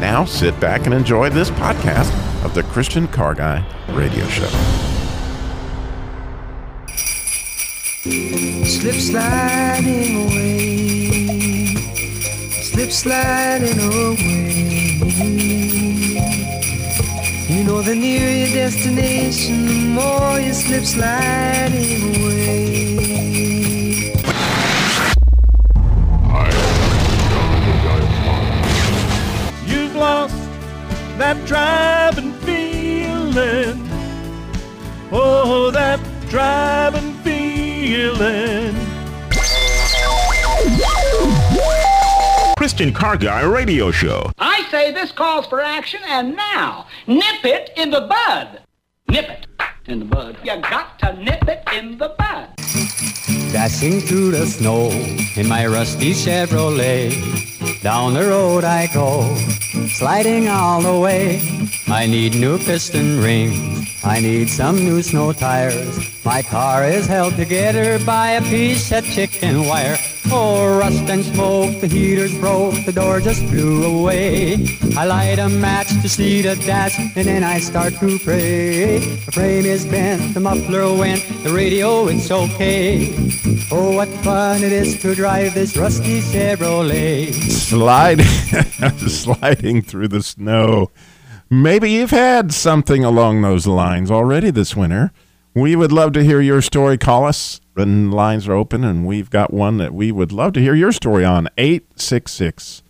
Now sit back and enjoy this podcast of the Christian Car Guy Radio Show. Slip sliding away, slip sliding away. You know, the nearer your destination, the more you slip sliding away. Driving feeling. Oh, that driving feeling. Christian Car Guy Radio Show. I say this calls for action, and now, nip it in the bud. Nip it in the bud. You got to nip it in the bud. Dashing through the snow in my rusty Chevrolet. Down the road I go, sliding all the way. I need new piston rings. I need some new snow tires. My car is held together by a piece of chicken wire. Oh, rust and smoke, the heater's broke, the door just flew away. I light a match to see the dash, and then I start to pray. The frame is bent, the muffler went, the radio it's okay. Oh, what fun it is to drive this rusty Chevrolet. Sliding, sliding through the snow. Maybe you've had something along those lines already this winter. We would love to hear your story. Call us. And lines are open, and we've got one that we would love to hear your story on. 866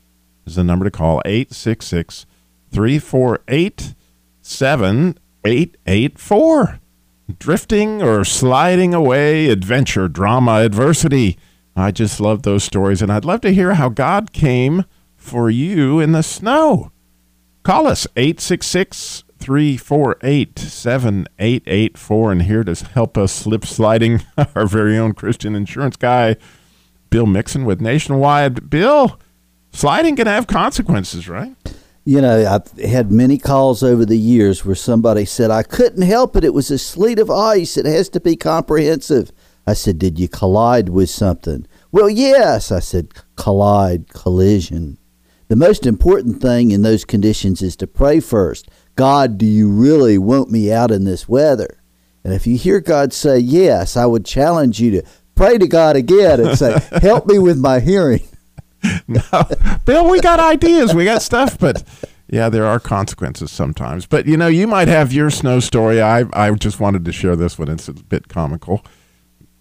is the number to call. 866 348 7884. Drifting or sliding away, adventure, drama, adversity. I just love those stories, and I'd love to hear how God came for you in the snow. Call us 866 348 7884 and here to help us slip sliding our very own Christian insurance guy, Bill Mixon with Nationwide. Bill, sliding can have consequences, right? You know, I've had many calls over the years where somebody said, I couldn't help it. It was a sleet of ice. It has to be comprehensive. I said, Did you collide with something? Well, yes. I said, Collide, collision. The most important thing in those conditions is to pray first. God, do you really want me out in this weather? And if you hear God say yes, I would challenge you to pray to God again and say, Help me with my hearing. no, Bill, we got ideas, we got stuff, but yeah, there are consequences sometimes. But you know, you might have your snow story. I I just wanted to share this one. It's a bit comical,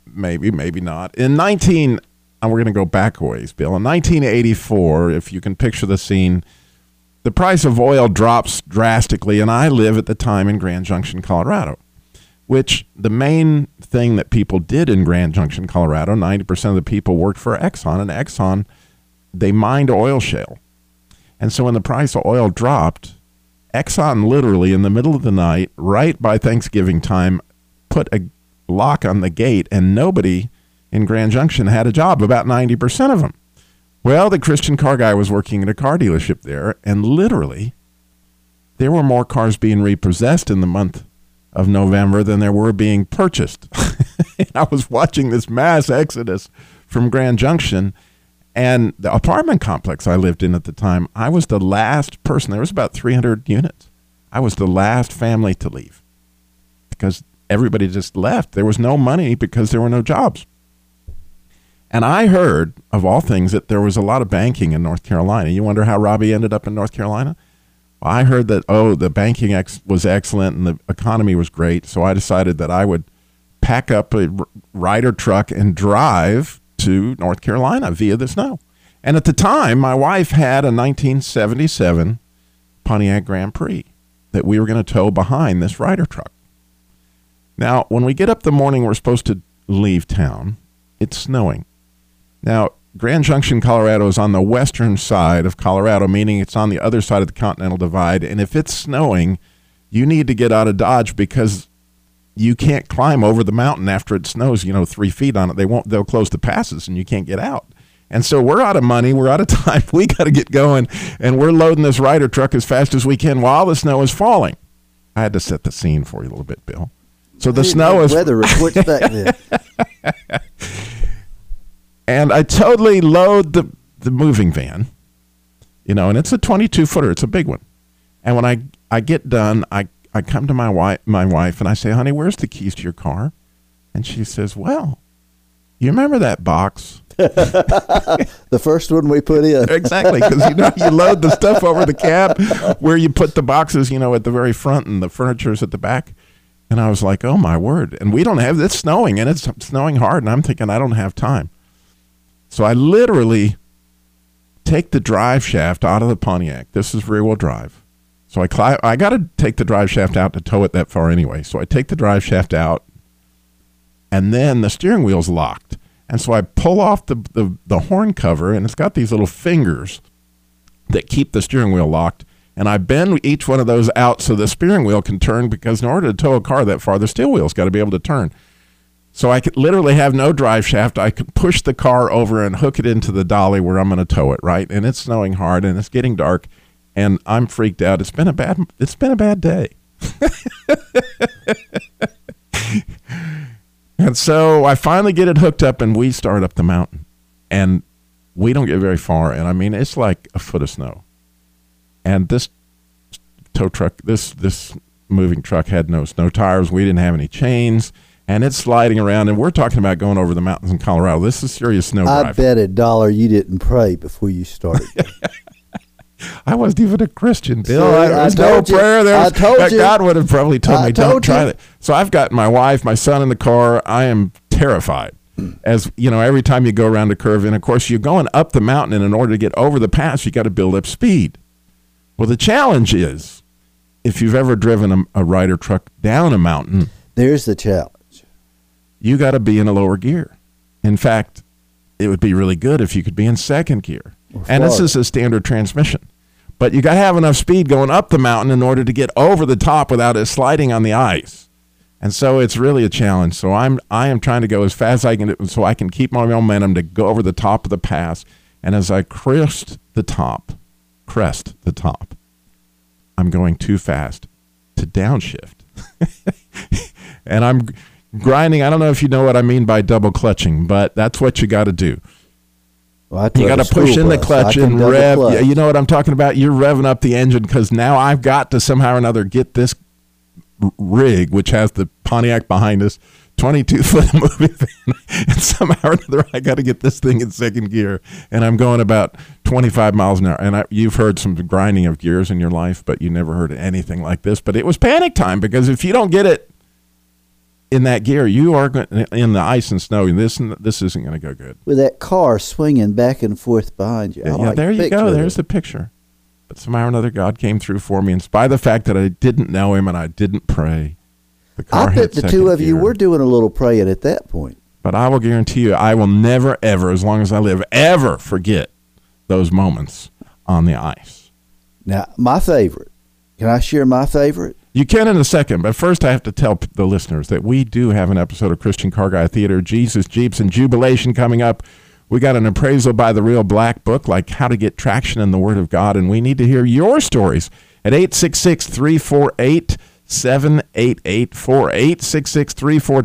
maybe, maybe not. In 19, and we're going to go back ways, Bill. In 1984, if you can picture the scene, the price of oil drops drastically, and I live at the time in Grand Junction, Colorado. Which the main thing that people did in Grand Junction, Colorado, 90% of the people worked for Exxon, and Exxon they mined oil shale. And so when the price of oil dropped, Exxon literally in the middle of the night, right by Thanksgiving time, put a lock on the gate, and nobody in Grand Junction had a job, about 90% of them. Well, the Christian car guy was working at a car dealership there, and literally, there were more cars being repossessed in the month of November than there were being purchased. I was watching this mass exodus from Grand Junction and the apartment complex I lived in at the time, I was the last person. There was about 300 units. I was the last family to leave because everybody just left. There was no money because there were no jobs. And I heard, of all things, that there was a lot of banking in North Carolina. You wonder how Robbie ended up in North Carolina? Well, I heard that, oh, the banking ex- was excellent and the economy was great. So I decided that I would pack up a r- Ryder truck and drive to North Carolina via the snow. And at the time, my wife had a 1977 Pontiac Grand Prix that we were going to tow behind this Ryder truck. Now, when we get up the morning, we're supposed to leave town. It's snowing. Now, Grand Junction, Colorado is on the western side of Colorado, meaning it's on the other side of the Continental Divide. And if it's snowing, you need to get out of Dodge because you can't climb over the mountain after it snows, you know, three feet on it. They won't, they'll close the passes and you can't get out. And so we're out of money. We're out of time. We got to get going. And we're loading this Ryder truck as fast as we can while the snow is falling. I had to set the scene for you a little bit, Bill. So the snow is weather reports back then. And I totally load the the moving van, you know, and it's a 22 footer. It's a big one. And when I I get done, I I come to my wife my wife and I say, "Honey, where's the keys to your car?" And she says, "Well, you remember that box?" The first one we put in. exactly, because you know you load the stuff over the cab, where you put the boxes, you know, at the very front, and the furniture's at the back. And I was like, "Oh my word!" And we don't have it's snowing, and it's snowing hard, and I'm thinking I don't have time. So I literally take the drive shaft out of the Pontiac. This is rear wheel drive. So I I got to take the drive shaft out to tow it that far anyway. So I take the drive shaft out, and then the steering wheel's locked. And so I pull off the, the, the horn cover, and it's got these little fingers that keep the steering wheel locked. And I bend each one of those out so the steering wheel can turn because in order to tow a car that far, the steel wheel's got to be able to turn. So I could literally have no drive shaft. I could push the car over and hook it into the dolly where I'm going to tow it, right? And it's snowing hard and it's getting dark and I'm freaked out. It's been a bad it's been a bad day. and so I finally get it hooked up and we start up the mountain. And we don't get very far and I mean it's like a foot of snow. And this tow truck this this moving truck had no snow tires. We didn't have any chains and it's sliding around. And we're talking about going over the mountains in Colorado. This is serious snow I drive. bet a dollar you didn't pray before you started. I wasn't even a Christian, Bill. See, I, there I was no you. prayer there. I was- told that you. God would have probably told I me, don't told try you. that. So I've got my wife, my son in the car. I am terrified. As you know, every time you go around a curve, and of course, you're going up the mountain, and in order to get over the pass, you got to build up speed. Well, the challenge is if you've ever driven a, a Ryder truck down a mountain, There's the challenge. You got to be in a lower gear. In fact, it would be really good if you could be in second gear. And this is a standard transmission. But you got to have enough speed going up the mountain in order to get over the top without it sliding on the ice. And so it's really a challenge. So I'm I am trying to go as fast as I can so I can keep my momentum to go over the top of the pass. And as I crest the top, crest the top, I'm going too fast to downshift. and I'm grinding. I don't know if you know what I mean by double clutching, but that's what you got to do. Well, You got to push in the bus. I clutch and rev. clutch. You know what I'm talking about? You're revving up the engine because now I've got to somehow or another get this rig, which has the Pontiac behind us, 22 foot moving van, and somehow or another I got to get this thing in second gear, and I'm going about 25 miles an hour. And I, you've heard some grinding of gears in your life, but you never heard anything like this. But it was panic time because if you don't get it in that gear, you are going in the ice and snow. and This this isn't going to go good. With that car swinging back and forth behind you. Yeah, like there you go. There's the picture. But somehow or another, God came through for me, in spite of the fact that I didn't know Him and I didn't pray. The car I bet the two of you were doing a little praying at that point. But I will guarantee you, I will never, ever, as long as I live, ever forget those moments on the ice. Now, my favorite. Can I share my favorite? You can in a second, but first I have to tell the listeners that we do have an episode of Christian Car Guy Theater, Jesus, Jeeps, and Jubilation coming up. We got an appraisal by the Real Black Book, like how to get traction in the Word of God, and we need to hear your stories at 866 348 7884 866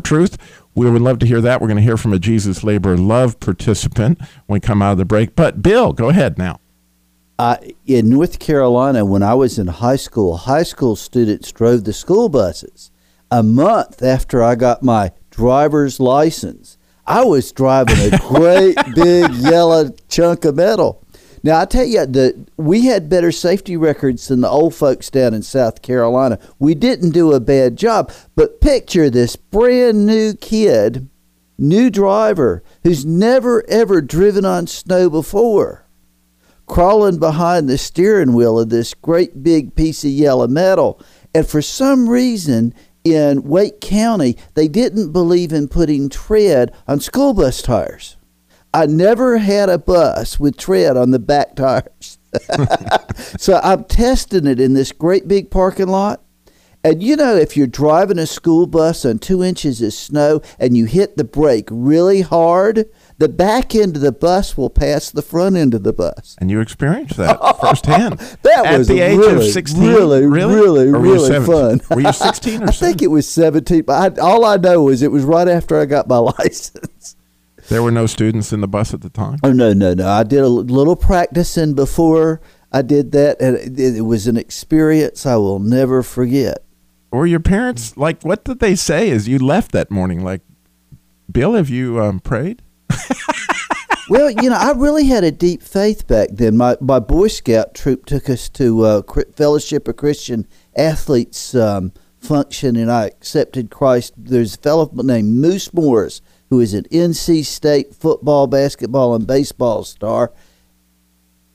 Truth. We would love to hear that. We're going to hear from a Jesus Labor Love participant when we come out of the break. But Bill, go ahead now. I, in North Carolina, when I was in high school, high school students drove the school buses. A month after I got my driver's license, I was driving a great big yellow chunk of metal. Now I tell you, the we had better safety records than the old folks down in South Carolina. We didn't do a bad job, but picture this brand new kid, new driver who's never ever driven on snow before, crawling behind the steering wheel of this great big piece of yellow metal, and for some reason in Wake County they didn't believe in putting tread on school bus tires. I never had a bus with tread on the back tires. so I'm testing it in this great big parking lot. And you know, if you're driving a school bus on two inches of snow and you hit the brake really hard, the back end of the bus will pass the front end of the bus. And you experienced that firsthand. That At was the age really, of 16? really, Really? really, Or really 17? fun. Were you 16 or I think it was 17. But I, all I know is it was right after I got my license. There were no students in the bus at the time. Oh no, no, no! I did a little practicing before I did that, and it, it was an experience I will never forget. Were your parents like? What did they say as you left that morning? Like, Bill, have you um, prayed? well, you know, I really had a deep faith back then. My my Boy Scout troop took us to uh, Fellowship of Christian Athletes um, function, and I accepted Christ. There's a fellow named Moose Morris who is an NC State football, basketball, and baseball star.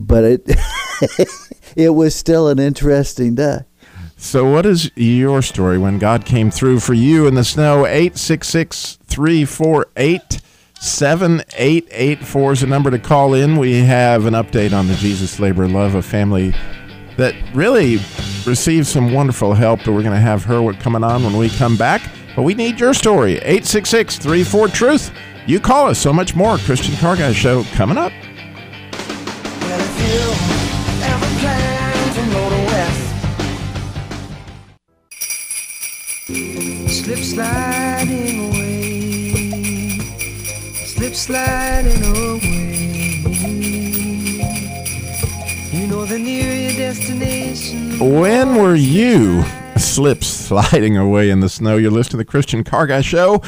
But it it was still an interesting day. So, what is your story when God came through for you in the snow? 866 348 7884 is the number to call in. We have an update on the Jesus Labor Love, a family that really received some wonderful help. But we're going to have her coming on when we come back. But we need your story. 866 34 Truth. You call us. So much more. Christian Car Guy Show coming up. Well, slip sliding away. You know the nearer your destination. When were you slip sliding away in the snow? You're listening to the Christian Car Guy Show.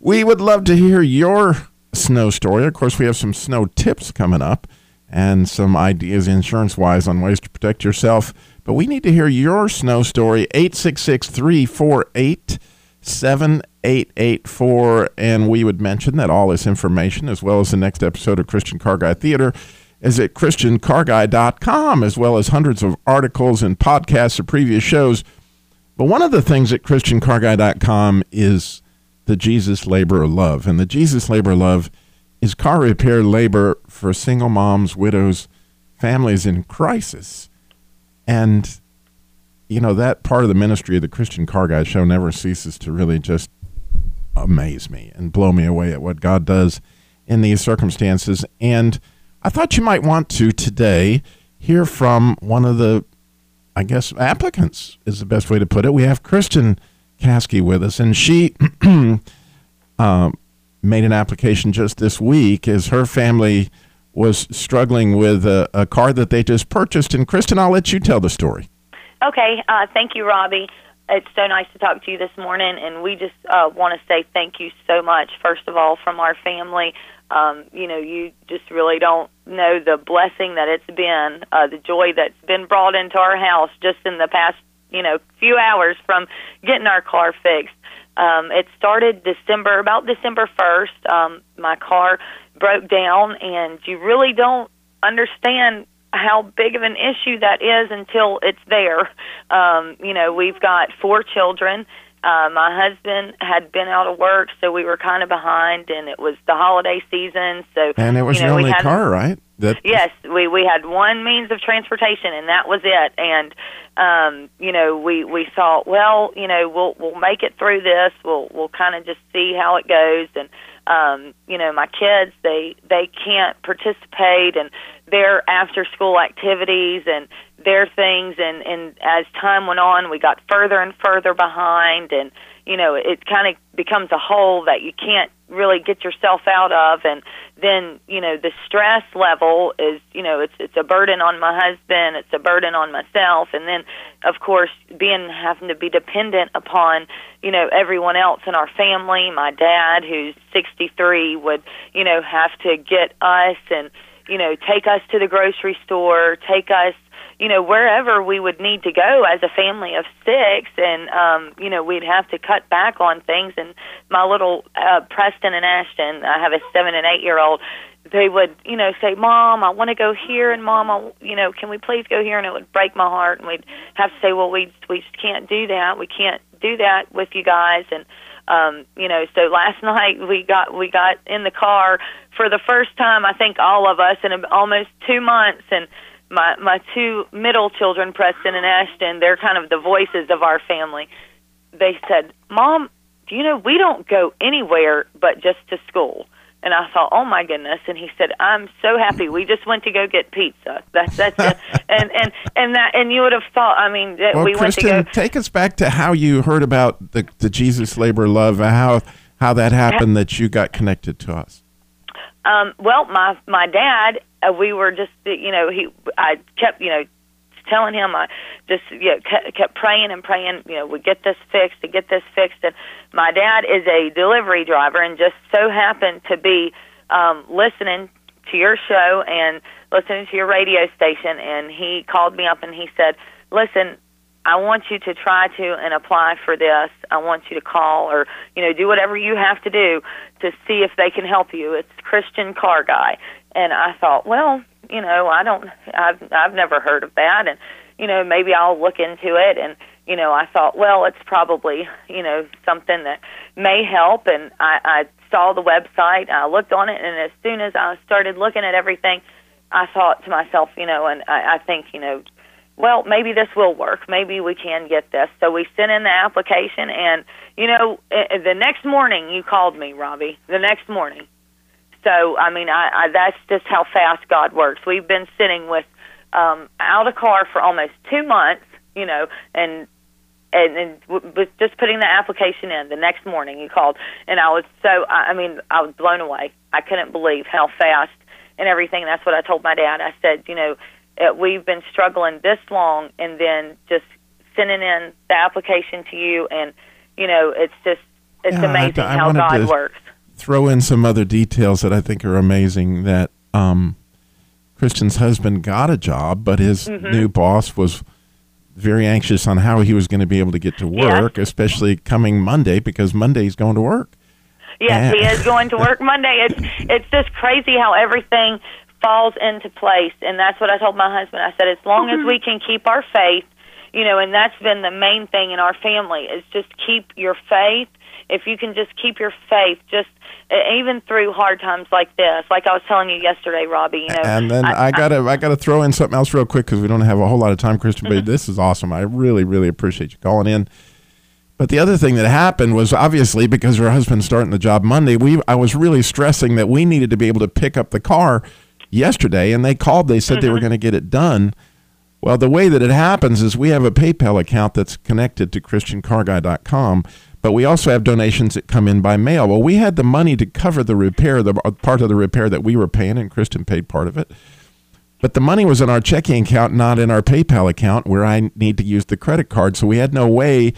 We would love to hear your snow story. Of course, we have some snow tips coming up and some ideas insurance wise on ways to protect yourself. But we need to hear your snow story. 866 348 7884. And we would mention that all this information, as well as the next episode of Christian Car Guy Theater, is at ChristianCarGuy.com, as well as hundreds of articles and podcasts of previous shows. But one of the things at ChristianCarGuy.com is the Jesus Labor of Love. And the Jesus Labor of Love is car repair labor for single moms, widows, families in crisis. And, you know, that part of the ministry of the Christian Car Guy Show never ceases to really just amaze me and blow me away at what God does in these circumstances. And I thought you might want to today hear from one of the, I guess, applicants is the best way to put it. We have Kristen Caskey with us, and she um, made an application just this week as her family was struggling with a, a car that they just purchased. And Kristen, I'll let you tell the story. Okay, uh, thank you, Robbie. It's so nice to talk to you this morning, and we just uh, want to say thank you so much, first of all, from our family. Um, you know, you just really don't know the blessing that it's been, uh, the joy that's been brought into our house just in the past, you know, few hours from getting our car fixed. Um, it started December, about December 1st. Um, my car broke down, and you really don't understand how big of an issue that is until it's there. Um, you know, we've got four children. Uh, my husband had been out of work, so we were kind of behind, and it was the holiday season. So, And it was you know, your only had- car, right? That Yes, we we had one means of transportation, and that was it. And um, you know, we we thought, well, you know, we'll we'll make it through this. We'll we'll kind of just see how it goes. And um, you know, my kids they they can't participate in their after school activities and their things. And and as time went on, we got further and further behind. And you know, it kind of becomes a hole that you can't really get yourself out of. And then you know the stress level is you know it's it's a burden on my husband it's a burden on myself and then of course being having to be dependent upon you know everyone else in our family my dad who's 63 would you know have to get us and you know, take us to the grocery store, take us you know wherever we would need to go as a family of six and um you know we'd have to cut back on things. And my little uh preston and ashton i have a seven and eight year old they would you know say mom i want to go here and mom I, you know can we please go here? And it would break my heart and we'd have to say well we we just can't do that. We can't do that with you guys. And um you know so last night we got we got in the car for the first time i think all of us in almost two months. And my my two middle children, Preston and Ashton, they're kind of the voices of our family. They said, "Mom, do you know we don't go anywhere but just to school?" And I thought, "Oh my goodness!" And he said, "I'm so happy. We just went to go get pizza. That's that's it." and and and that and you would have thought. I mean, that Well, we went to Kristen, go. take us back to how you heard about the, the Jesus Labor Love, how how that happened that you got connected to us. Um, well, my my dad, uh, we were just uh, you know he I kept you know telling him I just you know, kept praying and praying you know we get this fixed to get this fixed. And my dad is a delivery driver and just so happened to be um, listening to your show and listening to your radio station. And he called me up and he said listen I want you to try to and apply for this. I want you to call or you know do whatever you have to do to see if they can help you. It's Christian Car Guy, and I thought, well, you know, I don't, I've I've never heard of that, and you know maybe I'll look into it. And you know I thought, well, it's probably you know something that may help, and I, I saw the website, I looked on it, and as soon as I started looking at everything, I thought to myself, you know, and I, I think you know well, maybe this will work. Maybe we can get this. So we sent in the application, and you know, eh, the next morning you called me, Robbie. The next morning. So I mean, I, I that's just how fast God works. We've been sitting with um, out a car for almost two months, you know, and and, and w- was just putting the application in. The next morning you called, and I was so I I mean I was blown away. I couldn't believe how fast and everything. That's what I told my dad. I said, you know we've been struggling this long and then just sending in the application to you and you know it's just it's Yeah, amazing I how god to- works Throw in some other details that I think are amazing. That um, Kristen's husband got a job, but his Mm-hmm. new boss was very anxious on how he was going to be able to get to work, especially coming Monday because Monday's going to work. yes he is going to work monday it's it's just crazy how everything falls into place and that's what i told my husband i said as long as we can keep our faith you know and that's been the main thing in our family is just keep your faith if you can just keep your faith just even through hard times like this like i was telling you yesterday robbie you know and then I, gotta I gotta throw in something else real quick because we don't have a whole lot of time, Kristen. Mm-hmm. But this is awesome. I really really appreciate you calling in. But the other thing that happened was obviously because her husband's starting the job Monday, we I was really stressing that we needed to be able to pick up the car yesterday, and they called. They said they Mm-hmm. were going to get it done. Well, the way that it happens is we have a PayPal account that's connected to ChristianCarGuy.com, but we also have donations that come in by mail. Well, we had the money to cover the repair, the uh, part of the repair that we were paying, and Kristen paid part of it. But the money was in our checking account, not in our PayPal account, where I need to use the credit card. So we had no way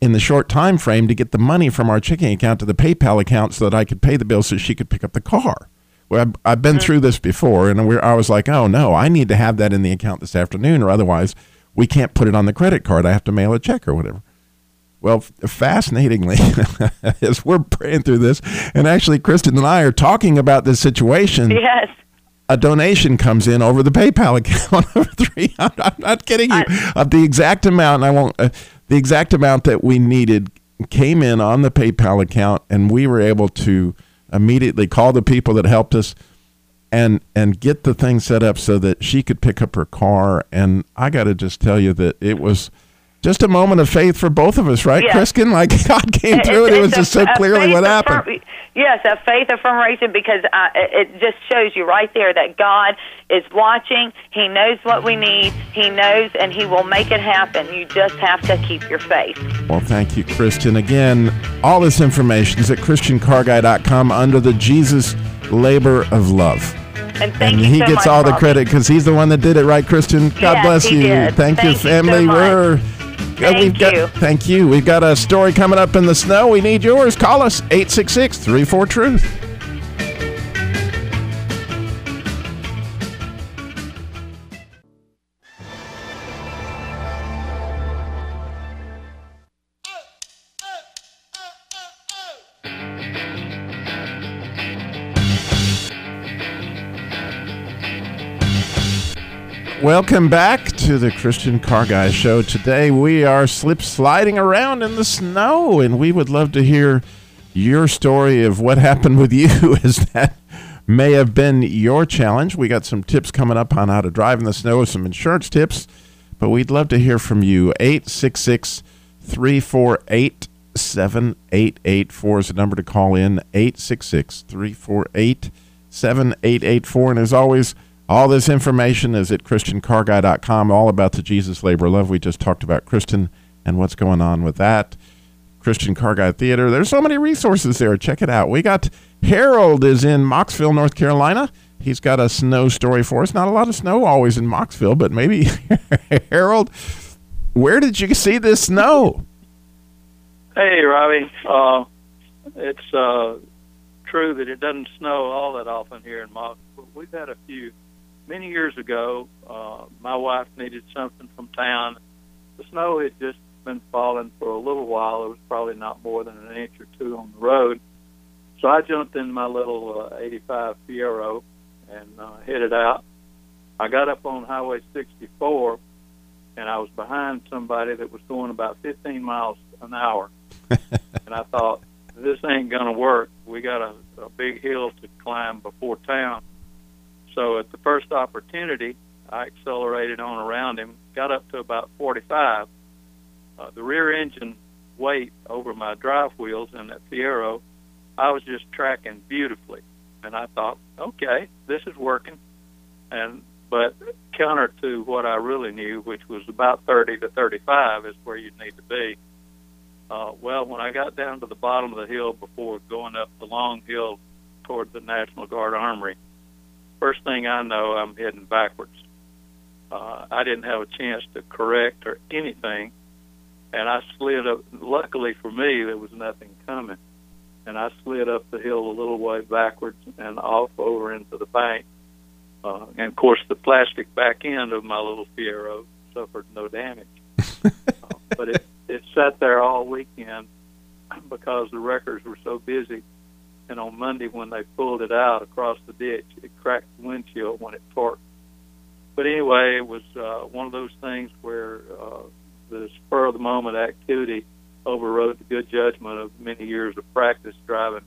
in the short time frame to get the money from our checking account to the PayPal account so that I could pay the bill so she could pick up the car. I've, I've been through this before, and we're, I was like, oh no, I need to have that in the account this afternoon, or otherwise we can't put it on the credit card. I have to mail a check or whatever. Well, fascinatingly, as we're praying through this, and actually, Kristen and I are talking about this situation yes a donation comes in over the PayPal account of three. I'm, I'm not kidding you. Of the exact amount, and I won't. Uh, the exact amount that we needed came in on the PayPal account, and we were able to immediately call the people that helped us and and get the thing set up so that she could pick up her car. And I got to just tell you that it was. Just a moment of faith for both of us, right, Yes. Kristen? Like God came through, and it was a- just so clearly what affirm- happened. Yes, a faith affirmation because uh, it it just shows you right there that God is watching. He knows what we need. He knows, and He will make it happen. You just have to keep your faith. Well, thank you, Kristen. Again, all this information is at ChristianCarGuy.com under the Jesus Labor of Love. And thank and he so gets all the credit because he's the one that did it, right, Kristen? God Yes, bless you. did. Thank, you, Thank you so family. We're Thank we've got you. thank you. We've got a story coming up in the snow. We need yours. Call us 866 34 Truth. Welcome back to the Christian Car Guy Show. Today we are slip sliding around in the snow, and we would love to hear your story of what happened with you, as that may have been your challenge. We got some tips coming up on how to drive in the snow, some insurance tips, but we'd love to hear from you. 866 348 7884 is the number to call in. 866 348 7884. And as always, all this information is at ChristianCarGuy.com, all about the Jesus Labor Love. We just talked about Kristen and what's going on with that. Christian Car Guy Theater. There's so many resources there. Check it out. We got Harold is in Mocksville, North Carolina. He's got a snow story for us. Not a lot of snow always in Mocksville, but maybe Harold, where did you see this snow? Hey, Robbie. Uh, it's uh, true that it doesn't snow all that often here in Mocksville. We've had a few. Many years ago, uh, my wife needed something from town. The snow had just been falling for a little while. It was probably not more than an inch or two on the road. So I jumped in my little uh, 85 Fiero and uh, headed out. I got up on Highway 64, and I was behind somebody that was going about 15 miles an hour. and I thought, this ain't going to work. We got a, a big hill to climb before town. So at the first opportunity, I accelerated on around him, got up to about 45. Uh, the rear engine weight over my drive wheels in that Fiero, I was just tracking beautifully. And I thought, okay, this is working. And but counter to what I really knew, which was about 30 to 35 is where you need to be. Uh, well, when I got down to the bottom of the hill before going up the long hill toward the National Guard Armory, first thing I know, I'm heading backwards. Uh, I didn't have a chance to correct or anything, and I slid up. Luckily for me, there was nothing coming, and I slid up the hill a little way backwards and off over into the bank. Uh, and of course, the plastic back end of my little Fiero suffered no damage, uh, but it it sat there all weekend because the wreckers were so busy and on Monday when they pulled it out across the ditch, it cracked the windshield when it torqued. But anyway, it was uh, one of those things where uh, the spur of the moment activity overrode the good judgment of many years of practice driving,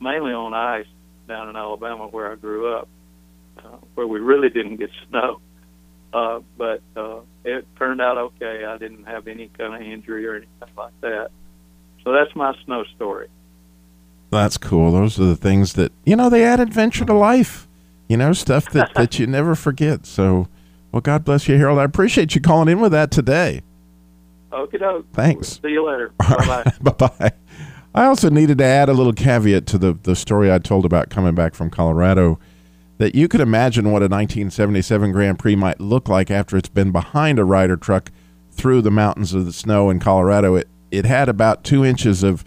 mainly on ice down in Alabama where I grew up, uh, where we really didn't get snow. Uh, but uh, it turned out okay. I didn't have any kind of injury or anything like that. So that's my snow story. That's cool. Those are the things that you know they add adventure to life. You know, stuff that that you never forget. So, well, God bless you, Harold. I appreciate you calling in with that today. Okay, doke. Thanks. See you later. Bye bye. bye bye. I also needed to add a little caveat to the the story I told about coming back from Colorado. That you could imagine what a 1977 Grand Prix might look like after it's been behind a Ryder truck through the mountains of the snow in Colorado. It it had about two inches of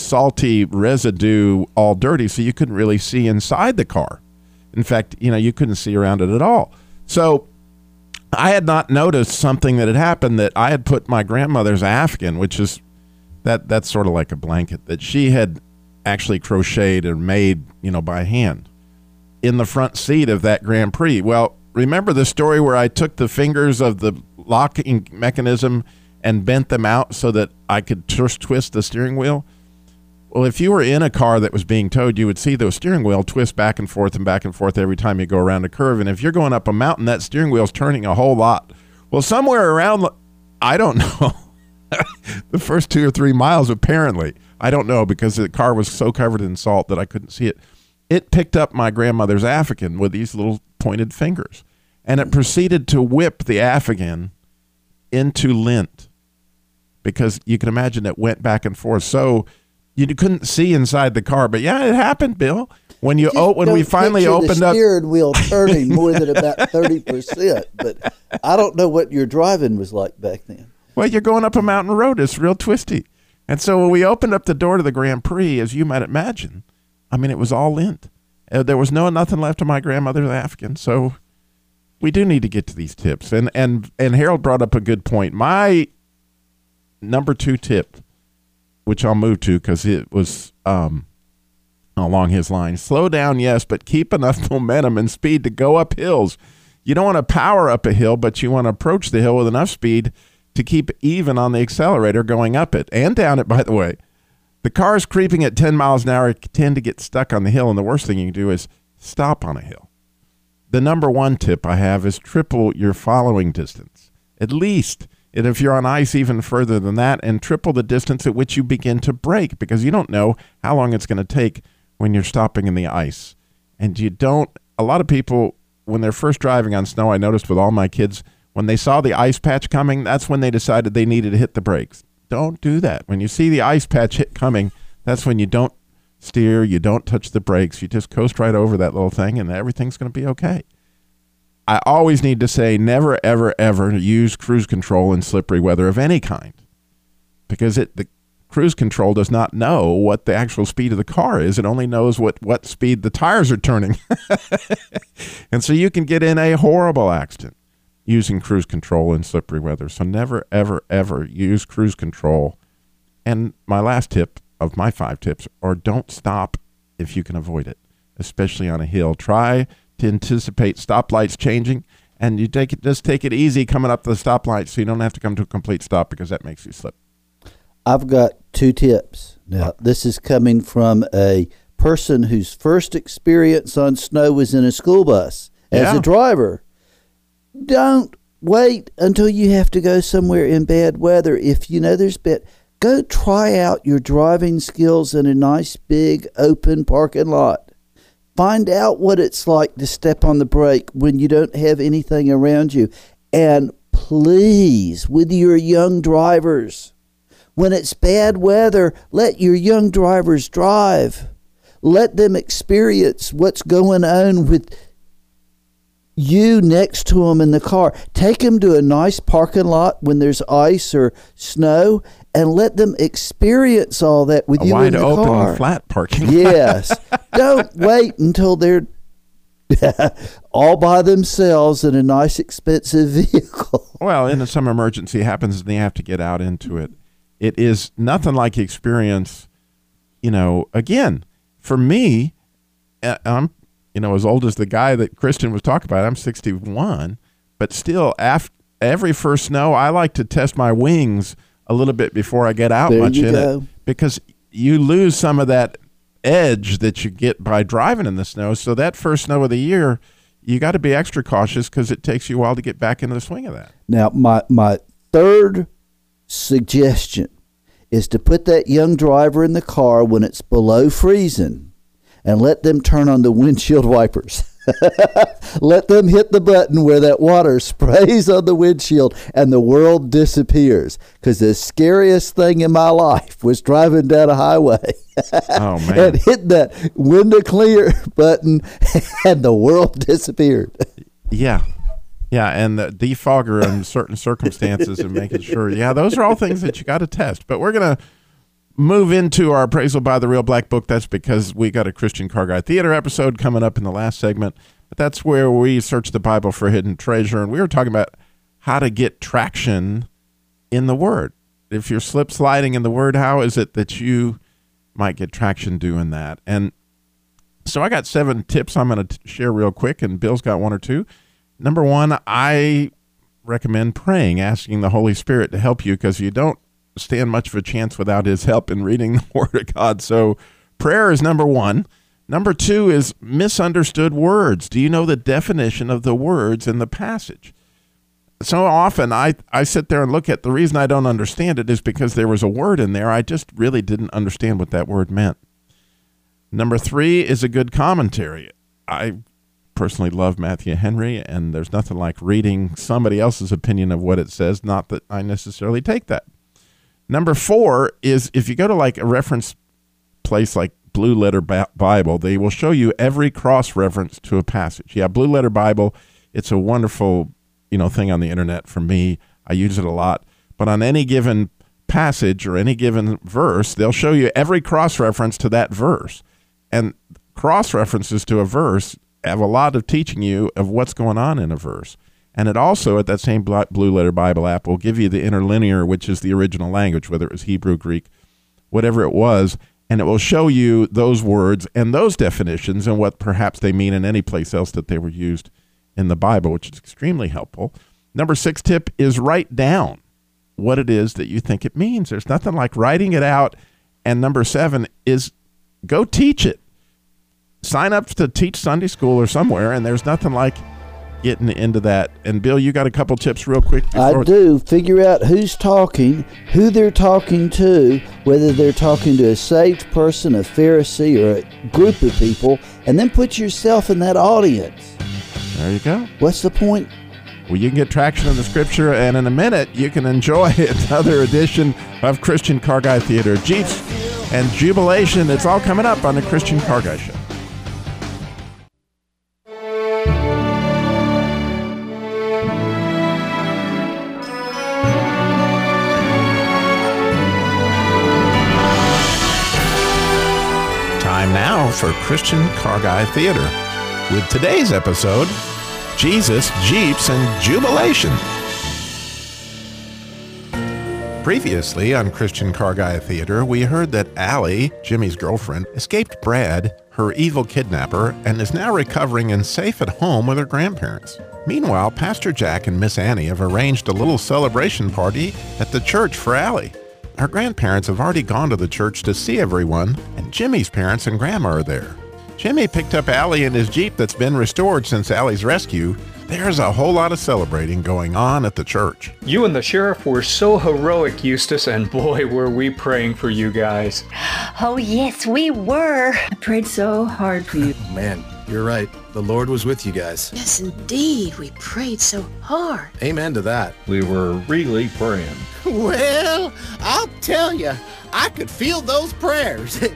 salty residue, all dirty, so you couldn't really see inside the car. In fact, you know, you couldn't see around it at all. So I had not noticed something that had happened that I had put my grandmother's Afghan, which is that that's sort of like a blanket that she had actually crocheted and made, you know, by hand in the front seat of that Grand Prix. Well, remember the story where I took the fingers of the locking mechanism and bent them out so that I could twist the steering wheel? Well, if you were in a car that was being towed, you would see the steering wheel twist back and forth and back and forth every time you go around a curve. And if you're going up a mountain, that steering wheel's turning a whole lot. Well, somewhere around, I don't know, the first two or three miles, apparently, I don't know because the car was so covered in salt that I couldn't see it. It picked up my grandmother's Afghan with these little pointed fingers, and it proceeded to whip the Afghan into lint because you can imagine it went back and forth. So you couldn't see inside the car, but yeah, it happened, Bill. When you oh, when we finally opened the up, steering wheel turning more than about thirty percent. But I don't know what your driving was like back then. well, you're going up a mountain road. It's real twisty, and so when we opened up the door to the Grand Prix, as you might imagine, I mean, it was all lint. Uh, there was no nothing left of my grandmother's Afghan. So we do need to get to these tips. And and and Harold brought up a good point. My number two tip, which I'll move to because it was um, along his line. Slow down, yes, but keep enough momentum and speed to go up hills. you don't want to power up a hill, but you want to approach the hill with enough speed to keep even on the accelerator going up it and down it, by the way. The cars creeping at 10 miles an hour tend to get stuck on the hill, and the worst thing you can do is stop on a hill. The number one tip I have is triple your following distance, at least. And if you're on ice, even further than that, and triple the distance at which you begin to brake, because you don't know how long it's going to take when you're stopping in the ice. And you don't, a lot of people, when they're first driving on snow, I noticed with all my kids, when they saw the ice patch coming, that's when they decided they needed to hit the brakes. Don't do that. When you see the ice patch hit coming, that's when you don't steer, you don't touch the brakes, you just coast right over that little thing and everything's going to be okay. I always need to say never ever ever use cruise control in slippery weather of any kind. Because it the cruise control does not know what the actual speed of the car is. It only knows what what speed the tires are turning. and so you can get in a horrible accident using cruise control in slippery weather. So never, ever, ever use cruise control. And my last tip of my five tips are don't stop if you can avoid it, especially on a hill. Try to anticipate stoplights changing and you take it just take it easy coming up to the stoplight so you don't have to come to a complete stop because that makes you slip. I've got two tips. Now, uh, this is coming from a person whose first experience on snow was in a school bus as Yeah. a driver. Don't wait until you have to go somewhere in bad weather. If you know there's bad, go try out your driving skills in a nice big open parking lot. Find out what it's like to step on the brake when you don't have anything around you. And please, with your young drivers, when it's bad weather, let your young drivers drive. Let them experience what's going on with you next to them in the car. Take them to a nice parking lot when there's ice or snow and let them experience all that with A you in wide the open car. flat parking. lot. Yes. Don't wait until they're all by themselves in a nice expensive vehicle. Well, and if some emergency happens and they have to get out into it, it is nothing like experience. You know, again, for me, uh, I'm you know as old as the guy that Kristen was talking about. I'm 61, but still, after every first snow, I like to test my wings a little bit before I get out There much in go. it because you lose some of that edge that you get by driving in the snow. So that first snow of the year, you got to be extra cautious because it takes you a while to get back into the swing of that. Now, my my third suggestion is to put that young driver in the car when it's below freezing and let them turn on the windshield wipers. let them hit the button where that water sprays on the windshield and the world disappears. Because the scariest thing in my life was driving down a highway Oh man. and hit that window clear button and the world disappeared. Yeah. Yeah, and the defogger in certain circumstances and making sure. Yeah, those are all things that you got to test. But we're going to move into our appraisal by the Real Black Book. That's because we got a Christian Car Guy Theater episode coming up in the last segment. But that's where we search the Bible for hidden treasure. And we were talking about how to get traction in the Word. If you're slip sliding in the Word, how is it that you might get traction doing that? And so I got seven tips I'm going to share real quick, and Bill's got one or two. Number one, I recommend praying, asking the Holy Spirit to help you because you don't stand much of a chance without His help in reading the Word of God. So prayer is number one. Number two is misunderstood words. Do you know the definition of the words in the passage? So often I, I sit there and look at the reason I don't understand it is because there was a word in there. I just really didn't understand what that word meant. Number three is a good commentary. I personally love Matthew Henry, and there's nothing like reading somebody else's opinion of what it says, not that I necessarily take that. Number four is if you go to like a reference place like Blue Letter Bible, they will show you every cross reference to a passage. Yeah, Blue Letter Bible, it's a wonderful, you know, thing on the internet for me. I use it a lot. But on any given passage or any given verse, they'll show you every cross reference to that verse. And cross references to a verse have a lot of teaching you of what's going on in a verse. And it also, at that same Blue Letter Bible app, will give you the interlinear, which is the original language, whether it was Hebrew, Greek, whatever it was, and it will show you those words and those definitions and what perhaps they mean in any place else that they were used in the Bible, which is extremely helpful. Number six tip is write down what it is that you think it means. There's nothing like writing it out. And number seven is go teach it. Sign up to teach Sunday school or somewhere, and there's nothing like getting into that. And Bill, you got a couple tips real quick. I do. Figure out who's talking, who they're talking to, whether they're talking to a saved person, a Pharisee, or a group of people, and then put yourself in that audience. There you go. What's the point? Well, you can get traction in the scripture, and in a minute, you can enjoy another edition of Christian Car Guy Theater. Jeeps and Jubilation. It's all coming up on the Christian Car Guy Show. For Christian Car Guy Theater with today's episode Jesus, Jeeps, and Jubilation. Previously on Christian Car Guy Theater, we heard that Allie, Jimmy's girlfriend, escaped Brad, her evil kidnapper, and is now recovering and safe at home with her grandparents. Meanwhile, Pastor Jack and Miss Annie have arranged a little celebration party at the church for Allie. Her grandparents have already gone to the church to see everyone, and Jimmy's parents and grandma are there. Jimmy picked up Allie in his Jeep that's been restored since Allie's rescue. There's a whole lot of celebrating going on at the church. You and the sheriff were so heroic, Eustace, and boy, were we praying for you guys. Oh, yes, we were. I prayed so hard for you. Oh, man, you're right. The Lord was with you guys. Yes, indeed. We prayed so hard. Amen to that. We were really praying. Well, I'll tell you, I could feel those prayers.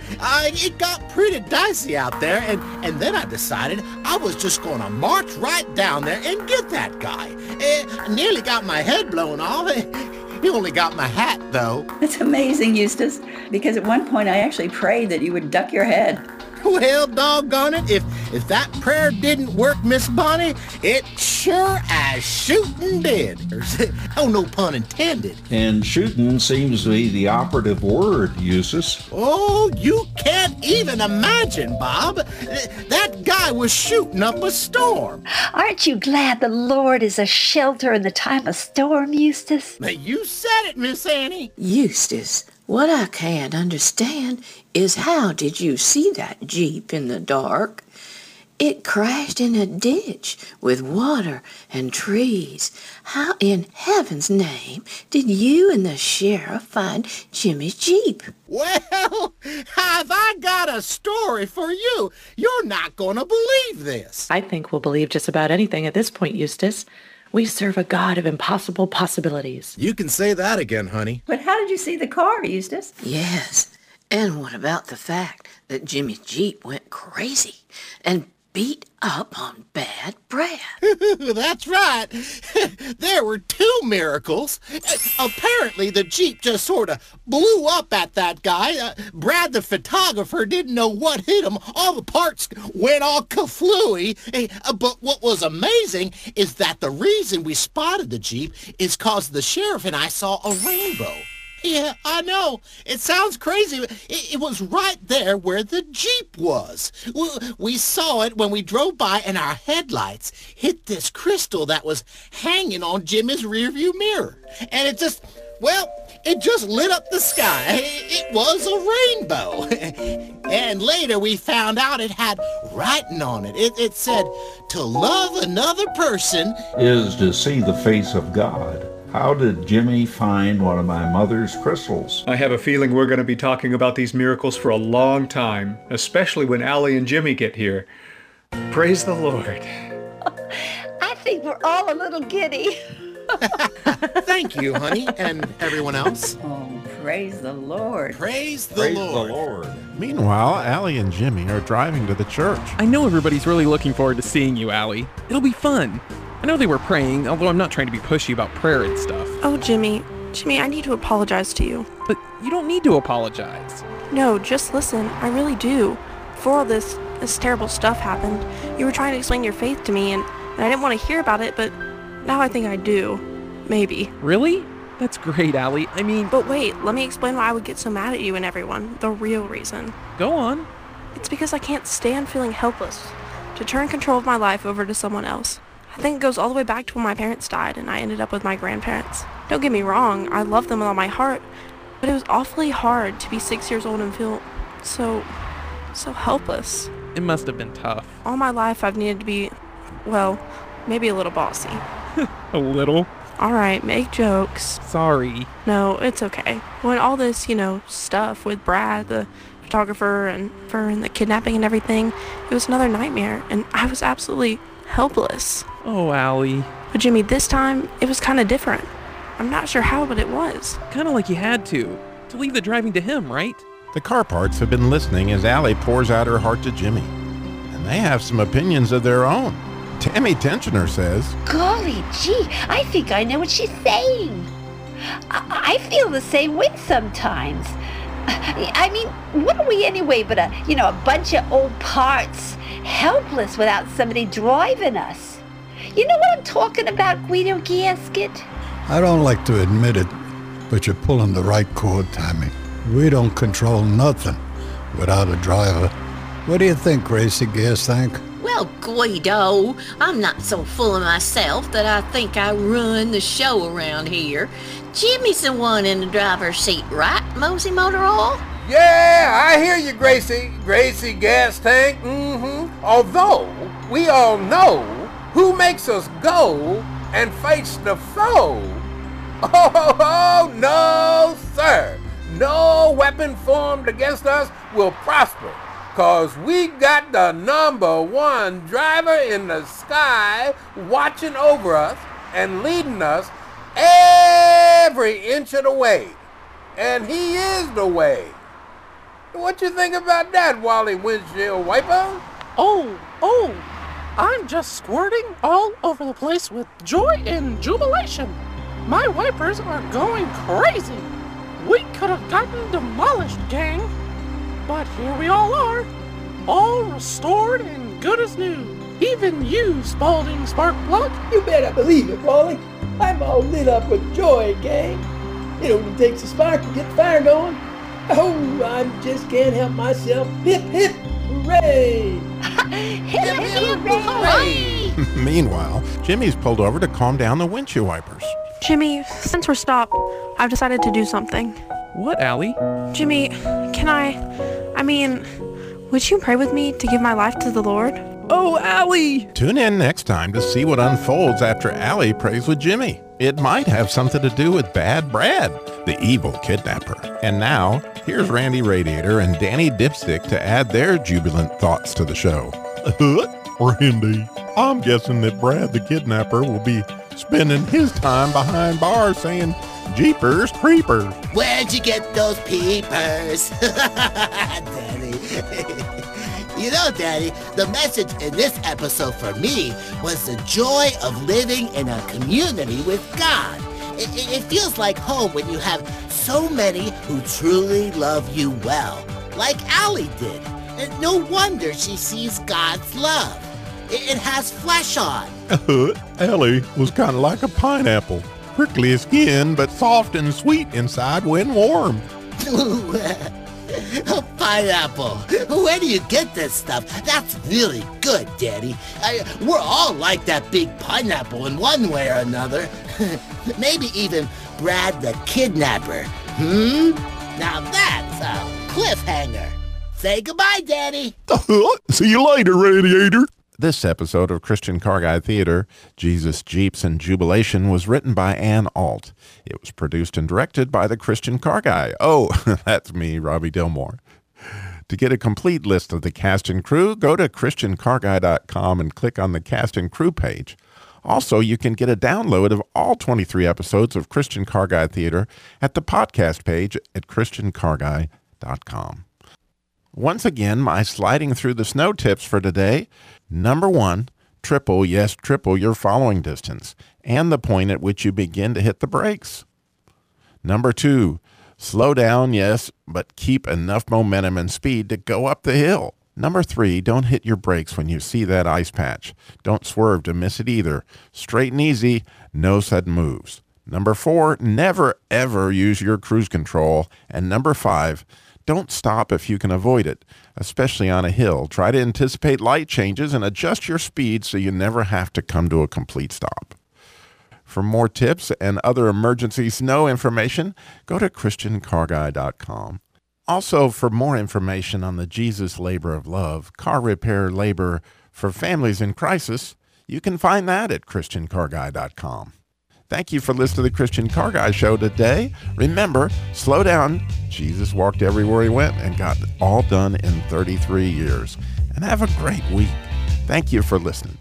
It got pretty dicey out there, and, and then I decided I was just going to march right down there and get that guy. I nearly got my head blown off. He only got my hat, though. It's amazing, Eustace, because at one point I actually prayed that you would duck your head. Well, doggone it, if if that prayer didn't work, Miss Bonnie, it sure as shooting did. oh, no pun intended. And shooting seems to be the operative word, Eustace. Oh, you can't even imagine, Bob. That guy was shooting up a storm. Aren't you glad the Lord is a shelter in the time of storm, Eustace? May you said it, Miss Annie. Eustace, what I can't understand is how did you see that Jeep in the dark? It crashed in a ditch with water and trees. How in heaven's name did you and the sheriff find Jimmy's Jeep? Well, have I got a story for you? You're not going to believe this. I think we'll believe just about anything at this point, Eustace. We serve a God of impossible possibilities. You can say that again, honey. But how did you see the car, Eustace? Yes. And what about the fact that Jimmy's Jeep went crazy and beat up on Bad Brad? That's right. there were two miracles. Apparently, the Jeep just sort of blew up at that guy. Uh, Brad, the photographer, didn't know what hit him. All the parts went all kaflooey. Uh, but what was amazing is that the reason we spotted the Jeep is because the sheriff and I saw a rainbow. Yeah, I know. It sounds crazy. It, it, was right there where the Jeep was. We, we saw it when we drove by and our headlights hit this crystal that was hanging on Jimmy's rearview mirror. And it just, well, it just lit up the sky. It, it was a rainbow. and later we found out it had writing on it. it. It said, to love another person is to see the face of God. How did Jimmy find one of my mother's crystals? I have a feeling we're going to be talking about these miracles for a long time, especially when Allie and Jimmy get here. Praise the Lord. I think we're all a little giddy. Thank you, honey, and everyone else. Oh, praise the Lord. Praise the Praise Lord. the Lord. Meanwhile, Allie and Jimmy are driving to the church. I know everybody's really looking forward to seeing you, Allie. It'll be fun. I know they were praying, although I'm not trying to be pushy about prayer and stuff. Oh, Jimmy. Jimmy, I need to apologize to you. But you don't need to apologize. No, just listen. I really do. Before all this, this terrible stuff happened, you were trying to explain your faith to me, and, and I didn't want to hear about it, but now I think I do. Maybe. Really? That's great, Allie. I mean... But wait, let me explain why I would get so mad at you and everyone. The real reason. Go on. It's because I can't stand feeling helpless. To turn control of my life over to someone else. I think it goes all the way back to when my parents died and I ended up with my grandparents. Don't get me wrong, I love them with all my heart, but it was awfully hard to be six years old and feel so, so helpless. It must have been tough. All my life I've needed to be, well, maybe a little bossy. A little. All right, make jokes. Sorry. No, it's okay. When all this, you know, stuff with Brad, the photographer, and Fur, and the kidnapping and everything, it was another nightmare, and I was absolutely helpless. Oh, Allie. But Jimmy, this time, it was kind of different. I'm not sure how, but it was. Kind of like you had to. To leave the driving to him, right? The car parts have been listening as Allie pours out her heart to Jimmy. And they have some opinions of their own. Tammy Tensioner says, Golly gee, I think I know what she's saying. I, I feel the same way sometimes. I mean, what are we anyway but a, you know, a bunch of old parts, helpless without somebody driving us? You know what I'm talking about, Guido Gasket? I don't like to admit it, but you're pulling the right cord, Tammy. We don't control nothing without a driver. What do you think, Gracie Gas Tank? Well, Guido, I'm not so full of myself that I think I run the show around here. Jimmy's the one in the driver's seat, right, Mosey Motor Oil? Yeah, I hear you, Gracie. Gracie Gas Tank. Mm-hmm. Although we all know who makes us go and face the foe. Oh, no, sir. No weapon formed against us will prosper. Cause we got the number one driver in the sky watching over us and leading us every inch of the way. And he is the way. What you think about that, Wally Windshield Wiper? Oh, oh, I'm just squirting all over the place with joy and jubilation. My wipers are going crazy. We could have gotten demolished, gang. But here we all are, all restored and good as new. Even you, Spalding Sparkplug. You better believe it, Wally. I'm all lit up with joy, gang. It only takes a spark to get the fire going. Oh, I just can't help myself. Hip, hip, hooray! hip, hip, hooray! Meanwhile, Jimmy's pulled over to calm down the windshield wipers. Jimmy, since we're stopped, I've decided to do something. What, Allie? Jimmy, can I? I mean, would you pray with me to give my life to the Lord? Oh, Allie! Tune in next time to see what unfolds after Allie prays with Jimmy. It might have something to do with Bad Brad, the evil kidnapper. And now, here's Randy Radiator and Danny Dipstick to add their jubilant thoughts to the show. Randy, I'm guessing that Brad the kidnapper will be spending his time behind bars saying, Jeepers Creepers. Where'd you get those peepers? Daddy. you know, Daddy, the message in this episode for me was the joy of living in a community with God. It, it, it feels like home when you have so many who truly love you well, like Allie did. And no wonder she sees God's love. It, it has flesh on. Uh-huh. Ellie was kind of like a pineapple. Prickly skin, but soft and sweet inside when warm. a pineapple. Where do you get this stuff? That's really good, Daddy. I, we're all like that big pineapple in one way or another. Maybe even Brad the kidnapper. Hmm? Now that's a cliffhanger. Say goodbye, Daddy. See you later, Radiator. This episode of Christian Car Guy Theater, Jesus, Jeeps, and Jubilation, was written by Ann Alt. It was produced and directed by the Christian Car Guy. Oh, that's me, Robbie Dilmore. To get a complete list of the cast and crew, go to ChristianCarGuy.com and click on the cast and crew page. Also, you can get a download of all 23 episodes of Christian Car Guy Theater at the podcast page at ChristianCarGuy.com. Once again, my sliding through the snow tips for today. Number one, triple, yes, triple your following distance and the point at which you begin to hit the brakes. Number two, slow down, yes, but keep enough momentum and speed to go up the hill. Number three, don't hit your brakes when you see that ice patch. Don't swerve to miss it either. Straight and easy, no sudden moves. Number four, never ever use your cruise control. And number five, Don't stop if you can avoid it, especially on a hill. Try to anticipate light changes and adjust your speed so you never have to come to a complete stop. For more tips and other emergency snow information, go to ChristianCarGuy.com. Also, for more information on the Jesus Labor of Love, car repair labor for families in crisis, you can find that at ChristianCarGuy.com. Thank you for listening to the Christian Car Guy Show today. Remember, slow down. Jesus walked everywhere he went and got all done in 33 years. And have a great week. Thank you for listening.